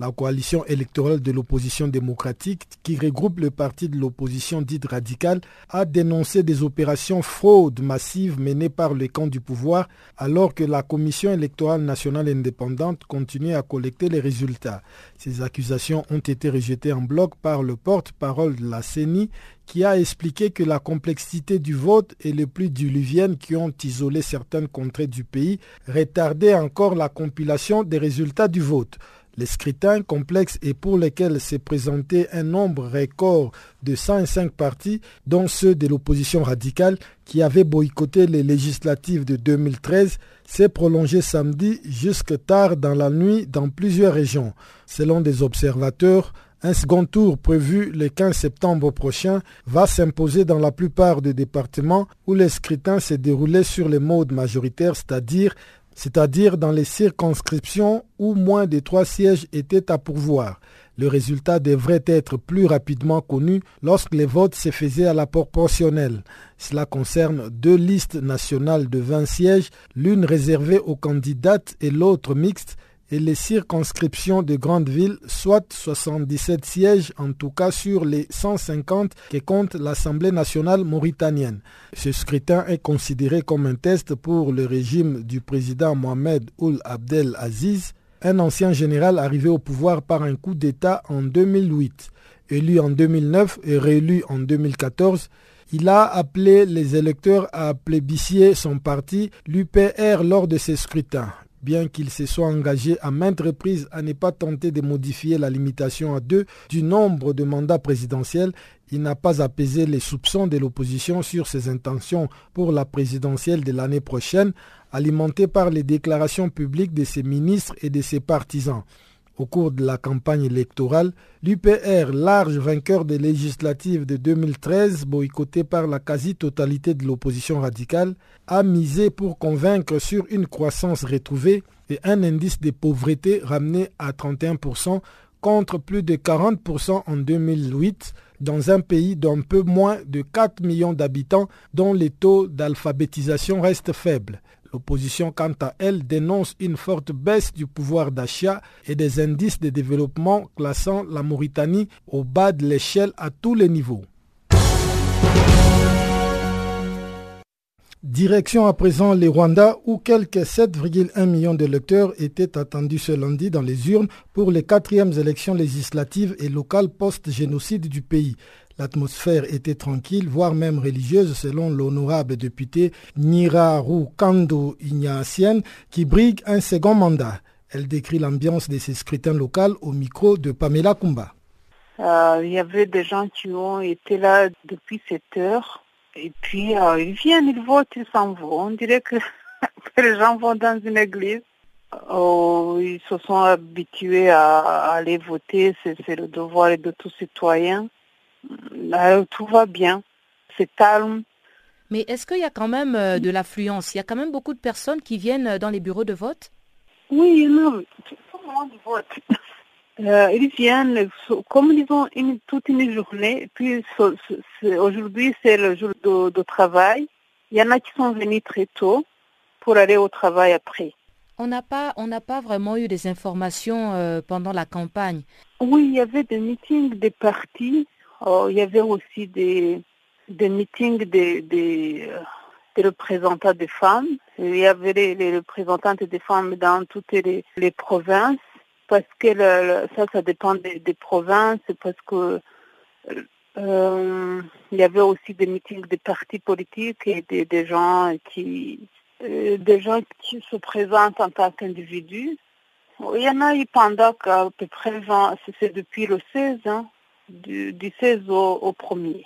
La coalition électorale de l'opposition démocratique, qui regroupe le parti de l'opposition dite radicale, a dénoncé des opérations fraudes massives menées par le camp du pouvoir, alors que la Commission électorale nationale indépendante continue à collecter les résultats. Ces accusations ont été rejetées en bloc par le porte-parole de la CENI, qui a expliqué que la complexité du vote et les pluies diluviennes qui ont isolé certaines contrées du pays retardaient encore la compilation des résultats du vote. Les scrutins complexes et pour lesquels s'est présenté un nombre record de 105 partis, dont ceux de l'opposition radicale qui avaient boycotté les législatives de 2013, s'est prolongé samedi jusque tard dans la nuit dans plusieurs régions. Selon des observateurs, un second tour prévu le 15 septembre prochain va s'imposer dans la plupart des départements où les scrutins s'est déroulé sur les modes majoritaires, c'est-à-dire c'est-à-dire dans les circonscriptions où moins de trois sièges étaient à pourvoir. Le résultat devrait être plus rapidement connu lorsque les votes se faisaient à la proportionnelle. Cela concerne deux listes nationales de 20 sièges, l'une réservée aux candidates et l'autre mixte, et les circonscriptions de grandes villes, soit 77 sièges en tout cas sur les 150 que compte l'Assemblée nationale mauritanienne. Ce scrutin est considéré comme un test pour le régime du président Mohamed Ould Abdel Aziz, un ancien général arrivé au pouvoir par un coup d'État en 2008. Élu en 2009 et réélu en 2014, il a appelé les électeurs à plébisciter son parti, l'UPR, lors de ces scrutins. Bien qu'il se soit engagé à maintes reprises à ne pas tenter de modifier la limitation à deux du nombre de mandats présidentiels, il n'a pas apaisé les soupçons de l'opposition sur ses intentions pour la présidentielle de l'année prochaine, alimentées par les déclarations publiques de ses ministres et de ses partisans. Au cours de la campagne électorale, l'UPR, large vainqueur des législatives de 2013, boycotté par la quasi-totalité de l'opposition radicale, a misé pour convaincre sur une croissance retrouvée et un indice de pauvreté ramené à 31% contre plus de 40% en 2008 dans un pays d'un peu moins de 4 millions d'habitants dont les taux d'alphabétisation restent faibles. L'opposition, quant à elle, dénonce une forte baisse du pouvoir d'achat et des indices de développement classant la Mauritanie au bas de l'échelle à tous les niveaux. Direction à présent les Rwanda où quelques 7,1 millions de lecteurs étaient attendus ce lundi dans les urnes pour les quatrièmes élections législatives et locales post-génocide du pays. L'atmosphère était tranquille, voire même religieuse, selon l'honorable député Niraru Kando Ignatienne, qui brigue un second mandat. Elle décrit l'ambiance de ces scrutins locaux au micro de Pamela Kumba. Euh, il y avait des gens qui ont été là depuis 7 heures. Et puis, euh, ils viennent, ils votent, ils s'en vont. On dirait que les gens vont dans une église. Oh, ils se sont habitués à, aller voter, c'est le devoir de tout citoyen. Euh, tout va bien, c'est calme. Mais est-ce qu'il y a quand même euh, de l'affluence? Il y a quand même beaucoup de personnes qui viennent euh, dans les bureaux de vote? Oui, non, tout le monde vote. ils viennent, comme ils ont une, toute une journée, puis aujourd'hui c'est le jour de, de, travail. Il y en a qui sont venus très tôt pour aller au travail après. On n'a pas, on n'a pas vraiment eu des informations euh, pendant la campagne. Oui, il y avait des meetings des partis. Oh, il y avait aussi des, des meetings des, des, des, représentants des femmes. Il y avait les, représentantes des femmes dans toutes les, les provinces parce que ça, ça dépend des, des provinces, parce que euh, il y avait aussi des meetings des partis politiques et des, des gens qui euh, des gens qui se présentent en tant qu'individus. Il y en a eu pendant à peu près 20, c'est depuis le 16, hein, du, du 16 au, au 1er.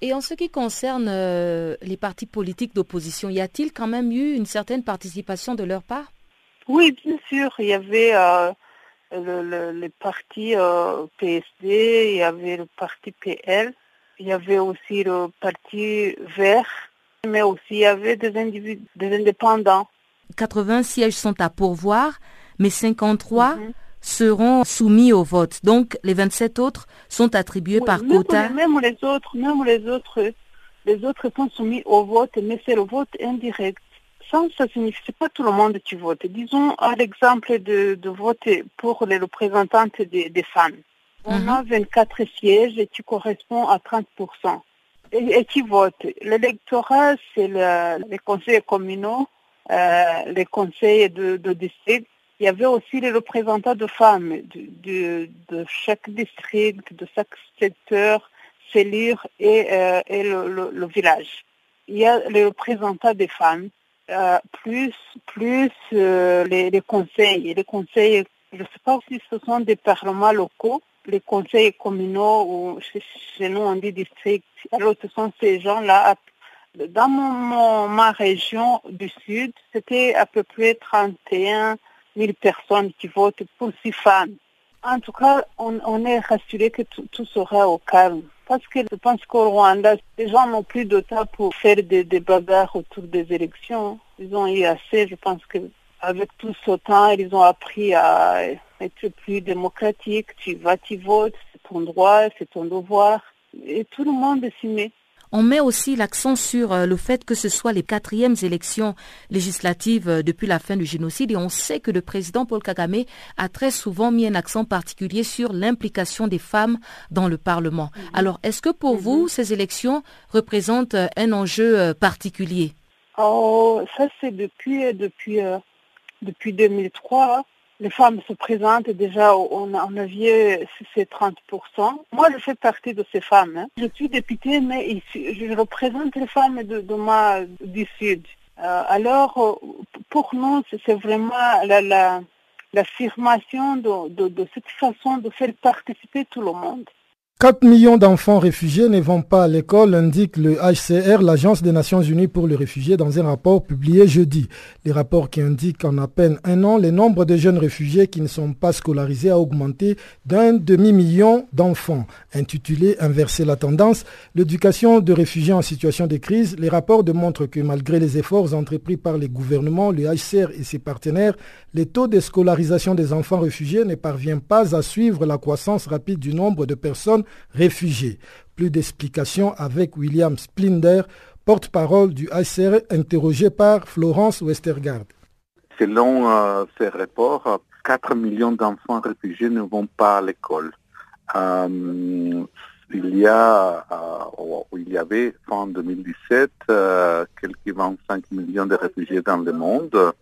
Et en ce qui concerne euh, les partis politiques d'opposition, y a-t-il quand même eu une certaine participation de leur part? Oui, bien sûr. Il y avait euh, le, le, le, parti euh, PSD, il y avait le parti PL, il y avait aussi le parti Vert, mais aussi il y avait des individus, des indépendants. 80 sièges sont à pourvoir, mais 53 mm -hmm. Seront soumis au vote. Donc les 27 autres sont attribués oui, par même quota. Les, même les autres, même les autres, les autres sont soumis au vote, mais c'est le vote indirect. Ça, ça signifie c'est pas tout le monde qui vote. Disons à l'exemple de, de voter pour les représentantes des, des femmes. On Mhm. a 24 sièges et tu corresponds à 30%. Et, et qui vote? L'électorat, c'est le, les conseils communaux, euh, les conseils de, de district. Il y avait aussi les représentants de femmes de, chaque district, de chaque secteur, cellule et, euh, et le, village. Il y a les représentants des femmes, euh, plus plus euh, les, conseils. Les conseils, je ne sais pas si ce sont des parlements locaux, les conseils communaux ou chez, nous on dit district. Alors ce sont ces gens-là. Dans mon, mon, ma région du sud, c'était à peu près 31 000 personnes qui votent pour six femmes. En tout cas, on, est rassuré que tout, tout, sera au calme. Parce que je pense qu'au Rwanda, les gens n'ont plus de temps pour faire des, des bagarres autour des élections. Ils ont eu assez, je pense que avec tout ce temps, ils ont appris à être plus démocratique. Tu vas, tu votes, c'est ton droit, c'est ton devoir. Et tout le monde s'y met. On met aussi l'accent sur euh, le fait que ce soit les quatrièmes élections législatives euh, depuis la fin du génocide et on sait que le président Paul Kagame a très souvent mis un accent particulier sur l'implication des femmes dans le Parlement. -hmm. Alors, est-ce que pour -hmm. vous, ces élections représentent euh, un enjeu particulier? Oh, ça c'est depuis, depuis, depuis 2003 les femmes se présentent déjà on on a vu c'est 30%. Moi, je fais partie de ces femmes. Hein. Je suis députée, mais ici, je représente les femmes de, ma, du Sud. Euh, alors, pour nous, c'est vraiment la, la, l'affirmation de, de cette façon de faire participer tout le monde. 4 millions d'enfants réfugiés ne vont pas à l'école, indique le HCR, l'Agence des Nations Unies pour les réfugiés, dans un rapport publié jeudi. Les rapports qui indiquent qu'en à peine un an, le nombre de jeunes réfugiés qui ne sont pas scolarisés a augmenté d'un demi-million d'enfants. Intitulé Inverser la tendance, l'éducation de réfugiés en situation de crise, les rapports démontrent que malgré les efforts entrepris par les gouvernements, le HCR et ses partenaires, les taux de scolarisation des enfants réfugiés ne parvient pas à suivre la croissance rapide du nombre de personnes réfugiés. Plus d'explications avec William Splinder, porte-parole du HCR, interrogé par Florence Westergaard. Selon euh, ces rapports, 4 millions d'enfants réfugiés ne vont pas à l'école. Euh, il y a, euh, il y avait fin 2017 quelques 25 millions de réfugiés dans le monde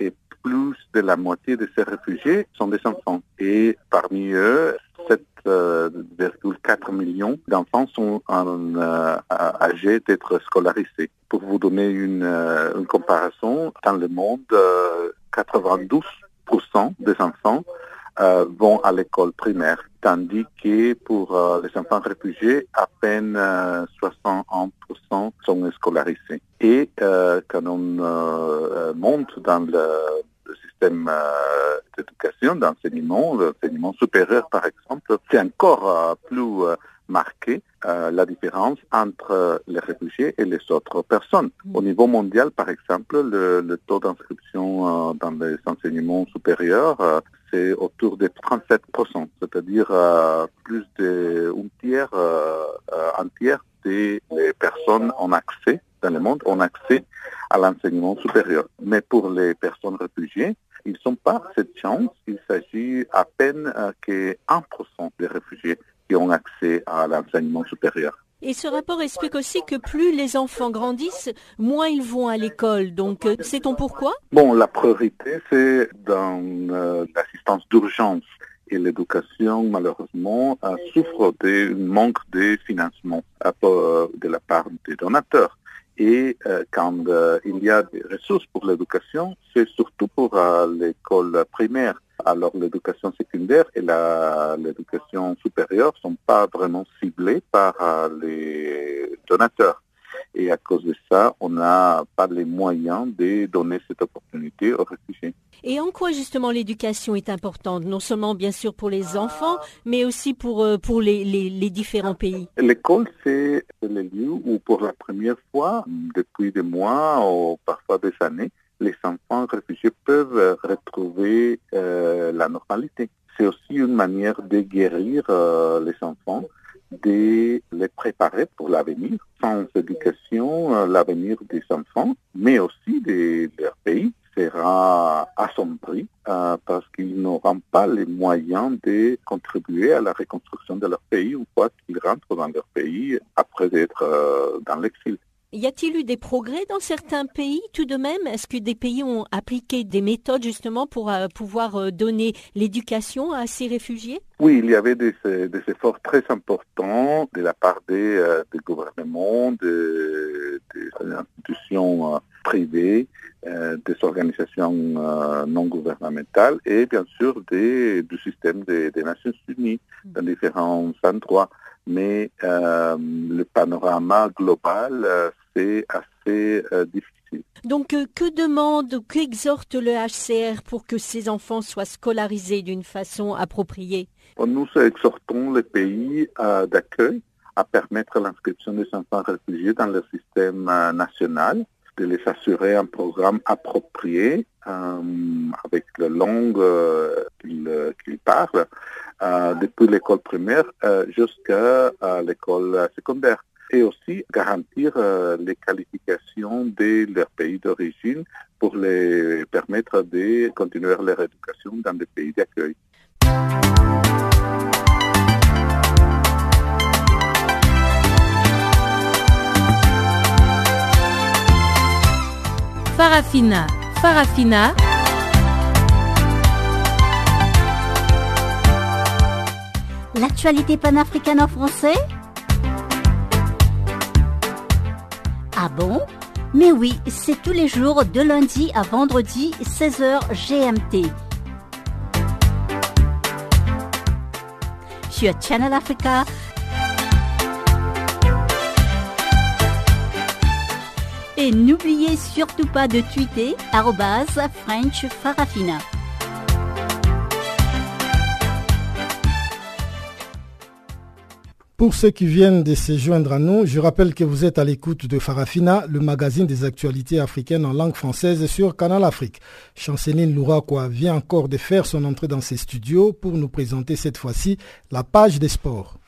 et plus de la moitié de ces réfugiés sont des enfants. Et parmi eux, 7,4 millions d'enfants sont euh, âgés d'être scolarisés. Pour vous donner une, euh, comparaison, dans le monde, euh, 92% des enfants vont à l'école primaire, tandis que pour les enfants réfugiés, à peine 61% sont scolarisés. Et quand on monte dans le système euh, d'éducation, d'enseignement, l'enseignement supérieur par exemple, c'est encore euh, plus euh, marqué la différence entre les réfugiés et les autres personnes. Mmh. Au niveau mondial, par exemple, le, le taux d'inscription dans les enseignements supérieurs, c'est autour de 37%, c'est-à-dire plus d'un tiers, un tiers des personnes ont accès dans le monde ont accès à l'enseignement supérieur. Mais pour les personnes réfugiées, ils n'ont pas cette chance. Il s'agit à peine euh, que 1% des réfugiés qui ont accès à l'enseignement supérieur. Et ce rapport explique aussi que plus les enfants grandissent, moins ils vont à l'école. Donc, euh, sait-on pourquoi? Bon, la priorité, c'est dans euh, l'assistance d'urgence. Et l'éducation, malheureusement, souffre d'un manque de financement de la part des donateurs. Et euh, quand euh, il y a des ressources pour l'éducation, c'est surtout pour euh, l'école primaire. Alors l'éducation secondaire et l'éducation supérieure ne sont pas vraiment ciblées par les donateurs. Et à cause de ça, on n'a pas les moyens de donner cette opportunité aux réfugiés. Et en quoi justement l'éducation est importante, non seulement bien sûr pour les enfants, mais aussi pour, euh, pour les, les, différents pays? L'école, c'est le lieu où pour la première fois, depuis des mois ou parfois des années, les enfants réfugiés peuvent retrouver euh, la normalité. C'est aussi une manière de guérir euh, les enfants de les préparer pour l'avenir. Sans éducation, l'avenir des enfants, mais aussi de leur pays, sera assombri euh, parce qu'ils n'auront pas les moyens de contribuer à la reconstruction de leur pays ou quoi qu'ils rentrent dans leur pays après être euh, dans l'exil. Y a-t-il eu des progrès dans certains pays tout de même? Est-ce que des pays ont appliqué des méthodes justement pour euh, pouvoir donner l'éducation à ces réfugiés? Oui, il y avait des, efforts très importants de la part des, gouvernements, des, institutions privées euh, des organisations euh, non gouvernementales et bien sûr des, du système des, Nations Unies mm. dans différents endroits. Mais euh, le panorama global, c'est assez difficile. Donc, que demande, qu'exhorte le HCR pour que ces enfants soient scolarisés d'une façon appropriée? Nous exhortons les pays d'accueil à permettre l'inscription des enfants réfugiés dans le système national de les assurer un programme approprié euh, avec la langue euh, qu'ils parlent euh, depuis l'école primaire jusqu'à l'école secondaire et aussi garantir les qualifications de leur pays d'origine pour les permettre de continuer leur éducation dans des pays d'accueil. Farafina. Farafina. L'actualité panafricaine en français? Ah bon? Mais oui, c'est tous les jours de lundi à vendredi 16h GMT. Sur Channel Africa Et n'oubliez surtout pas de tweeter French Farafina. Pour ceux qui viennent de se joindre à nous, je rappelle que vous êtes à l'écoute de Farafina, le magazine des actualités africaines en langue française sur Canal Afrique. Chanceline Louraquois vient encore de faire son entrée dans ses studios pour nous présenter cette fois-ci la page des sports.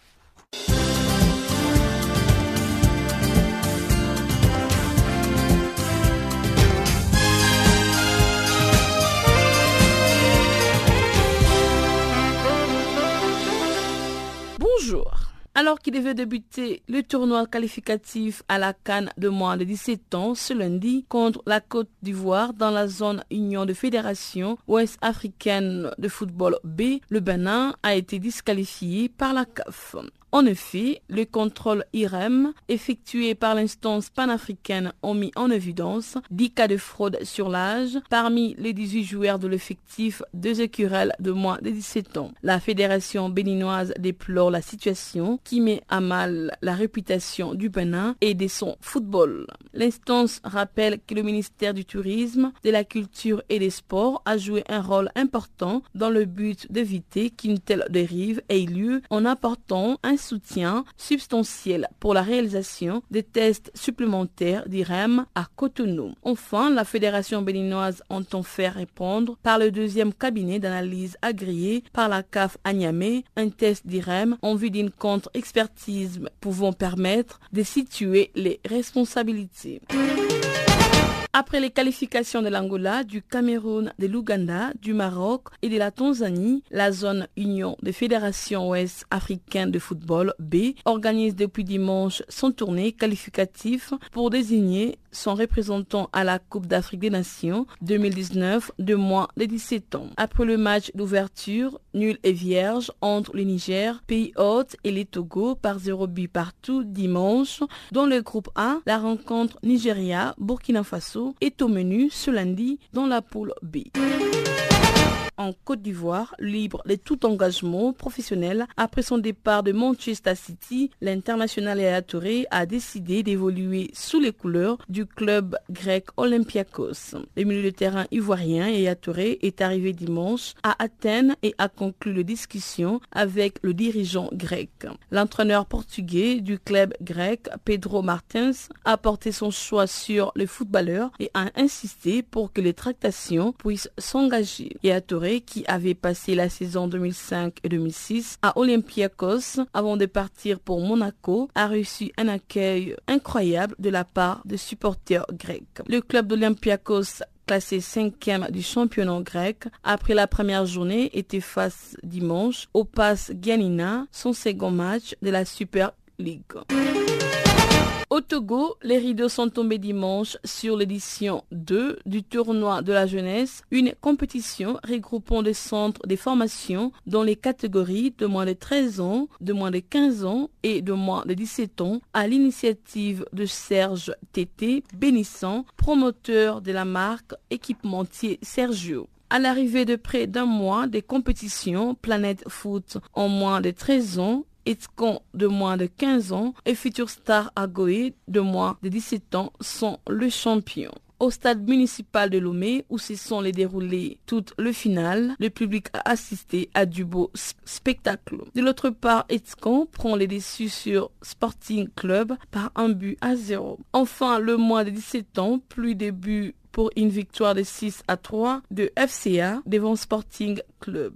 Alors qu'il devait débuter le tournoi qualificatif à la Cannes de moins de 17 ans ce lundi contre la Côte d'Ivoire dans la zone Union de Fédération Ouest africaine de football B, le Bénin a été disqualifié par la CAF. En effet, le contrôle IREM effectué par l'instance panafricaine ont mis en évidence 10 cas de fraude sur l'âge parmi les 18 joueurs de l'effectif deux écurels de moins de 17 ans. La fédération béninoise déplore la situation qui met à mal la réputation du Bénin et de son football. L'instance rappelle que le ministère du Tourisme, de la Culture et des Sports a joué un rôle important dans le but d'éviter qu'une telle dérive ait lieu en apportant un soutien substantiel pour la réalisation des tests supplémentaires d'IREM à Cotonou. Enfin, la Fédération béninoise entend faire répondre par le deuxième cabinet d'analyse agréé par la CAF à un test d'IREM en vue d'une contre-expertise pouvant permettre de situer les responsabilités. Après les qualifications de l'Angola, du Cameroun, de l'Ouganda, du Maroc et de la Tanzanie, la zone Union des fédérations ouest africaines de football B organise depuis dimanche son tournée qualificatif pour désigner son représentant à la Coupe d'Afrique des Nations 2019 de moins de 17 ans. Après le match d'ouverture, nul et vierge entre le Niger, pays hôte et les Togo par 0 but partout dimanche. Dans le groupe A, la rencontre Nigeria-Burkina Faso est au menu ce lundi dans la poule B en Côte d'Ivoire, libre de tout engagement professionnel après son départ de Manchester City, l'international Yaya Touré a décidé d'évoluer sous les couleurs du club grec Olympiakos. Le milieu de terrain ivoirien Yaya Touré est arrivé dimanche à Athènes et a conclu les discussions avec le dirigeant grec. L'entraîneur portugais du club grec, Pedro Martins, a porté son choix sur le footballeur et a insisté pour que les tractations puissent s'engager. Qui avait passé la saison 2005 et 2006 à Olympiakos avant de partir pour Monaco, a reçu un accueil incroyable de la part des supporters grecs. Le club d'Olympiakos classé cinquième du championnat grec, après la première journée, était face dimanche au PAS Giannina, son second match de la Super League. Au Togo, les rideaux sont tombés dimanche sur l'édition 2 du tournoi de la jeunesse, une compétition regroupant des centres de formation dans les catégories de moins de 13 ans, de moins de 15 ans et de moins de 17 ans à l'initiative de Serge Tété, bénissant, promoteur de la marque équipementier Sergio. À l'arrivée de près d'un mois des compétitions Planète Foot en moins de 13 ans Etkon de moins de 15 ans et Future Star Agoé de moins de 17 ans sont le champion. Au stade municipal de Lomé, où se sont les déroulées toutes le finales, le public a assisté à du beau spectacle. De l'autre part, Etkon prend les déçus sur Sporting Club par un but à zéro. Enfin, le moins de 17 ans, plus de buts pour une victoire de 6 à 3 de FCA devant Sporting Club.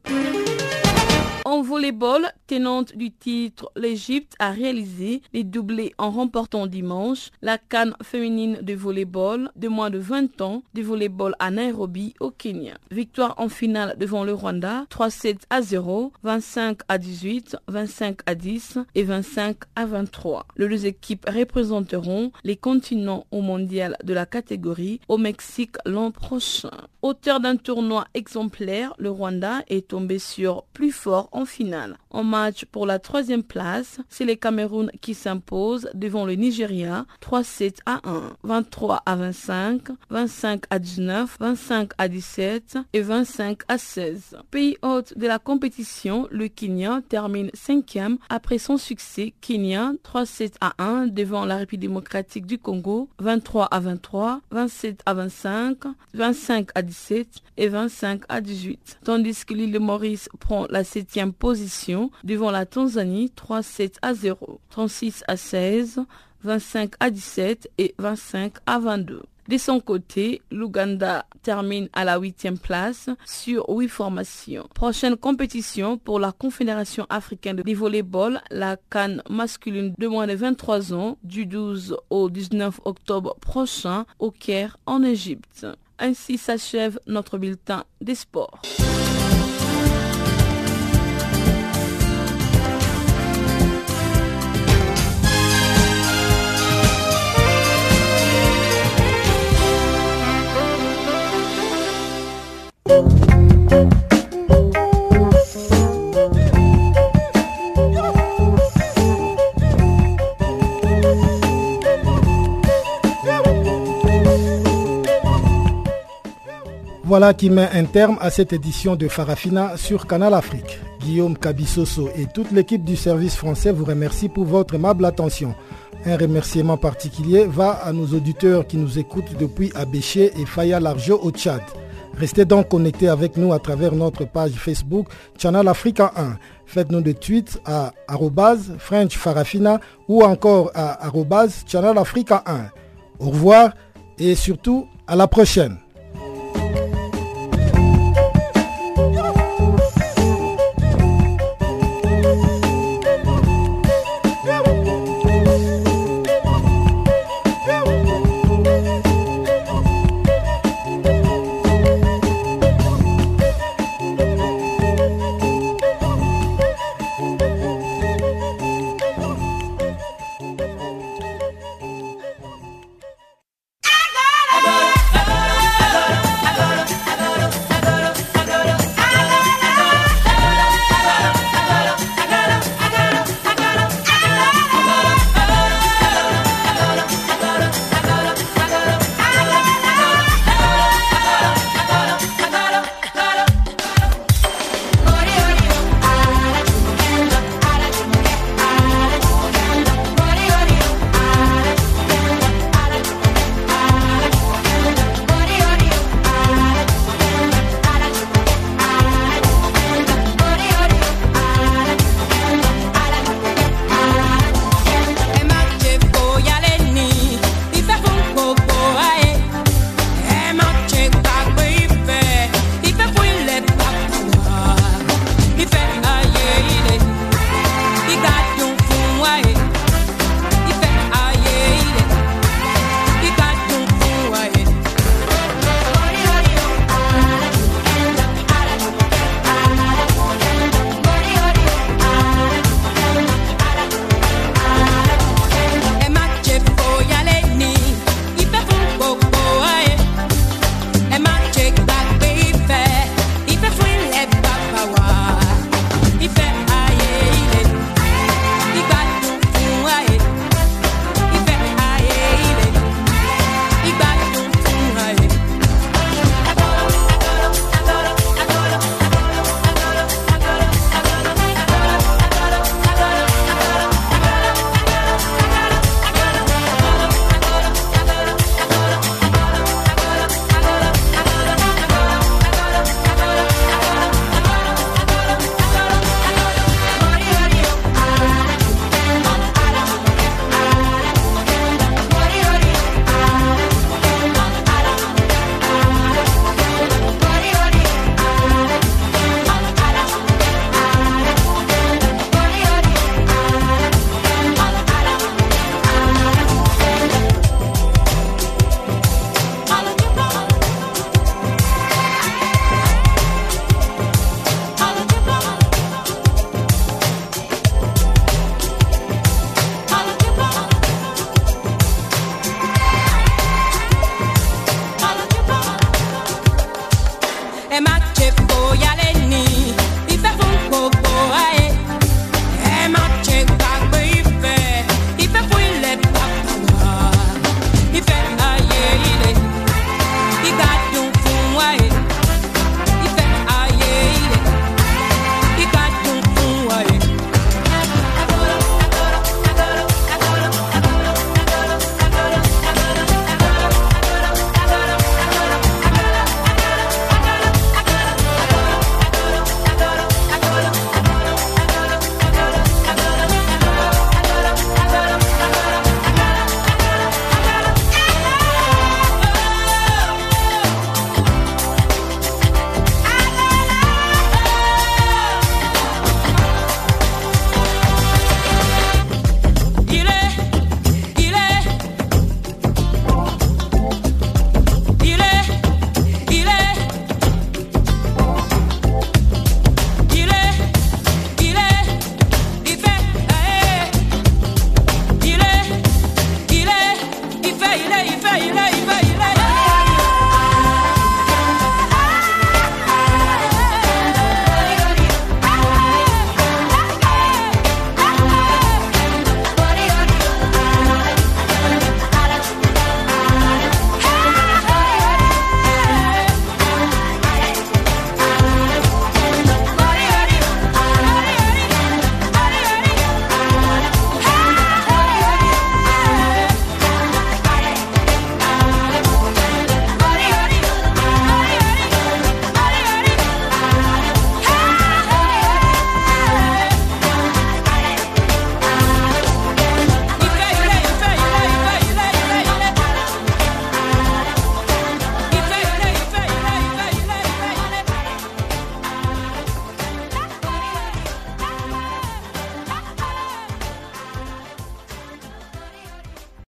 En volleyball, tenante du titre, l'Égypte a réalisé les doublés en remportant dimanche la canne féminine de volleyball de moins de 20 ans de volleyball à Nairobi au Kenya. Victoire en finale devant le Rwanda, 3-7 à 0, 25 à 18, 25 à 10 et 25 à 23. Les deux équipes représenteront les continents au mondial de la catégorie au Mexique l'an prochain. Auteur d'un tournoi exemplaire, le Rwanda est tombé sur plus fort en finale. En match pour la troisième place, c'est le Cameroun qui s'impose devant le Nigeria 3-7 à 1, 23 à 25, 25 à 19, 25 à 17 et 25 à 16. Pays hôte de la compétition, le Kenya termine cinquième après son succès Kenya 3-7 à 1 devant la République démocratique du Congo 23 à 23, 27 à 25, 25 à 17 et 25 à 18. Tandis que l'île de Maurice prend la septième position devant la Tanzanie 3-7 à 0, 36 à 16, 25 à 17 et 25 à 22. De son côté, l'Ouganda termine à la huitième place sur huit formations. Prochaine compétition pour la Confédération africaine de volleyball, la Cannes masculine de moins de 23 ans, du 12 au 19 octobre prochain au Caire en Égypte. Ainsi s'achève notre bulletin des sports. Voilà qui met un terme à cette édition de Farafina sur Canal Afrique. Guillaume Cabissoso et toute l'équipe du service français vous remercie pour votre aimable attention. Un remerciement particulier va à nos auditeurs qui nous écoutent depuis Abéché et Faya Largeau au Tchad. Restez donc connectés avec nous à travers notre page Facebook Channel Africa 1. Faites-nous des tweets à French Farafina ou encore à Channel Africa 1. Au revoir et surtout à la prochaine.